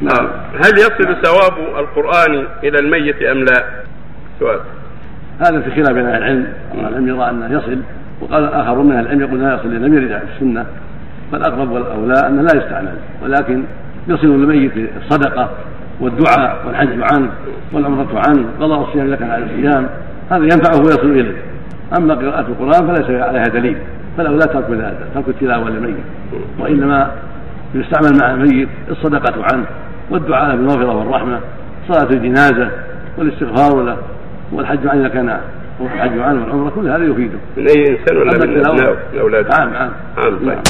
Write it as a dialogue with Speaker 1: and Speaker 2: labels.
Speaker 1: نعم. هل يصل ثواب القرآن إلى الميت أم لا؟ سؤال.
Speaker 2: هذا في خلاف بين أهل العلم. العلم يرى أنه يصل وقال آخر من أهل العلم يقول لا يصل لم يرد في السنة. فالأقرب والأولى أنه لا يستعمل ولكن يصل للميت الصدقة والدعاء والحج عنه والعمرة عنه قضاء الصيام كان على الصيام. هذا ينفعه ويصل إليه. أما قراءة القرآن فليس عليها دليل. فالأولى ترك ذلك ترك التلاوة للميت. وإنما يستعمل مع الميت الصدقة عنه. والدعاء بالمغفرة والرحمة صلاة الجنازة والاستغفار له والحج عنه كان الحج عنه والعمرة كل هذا يفيده.
Speaker 1: من أي إنسان ولا من أبنائه
Speaker 2: الأولاد؟ عام عام.
Speaker 1: عام طيب.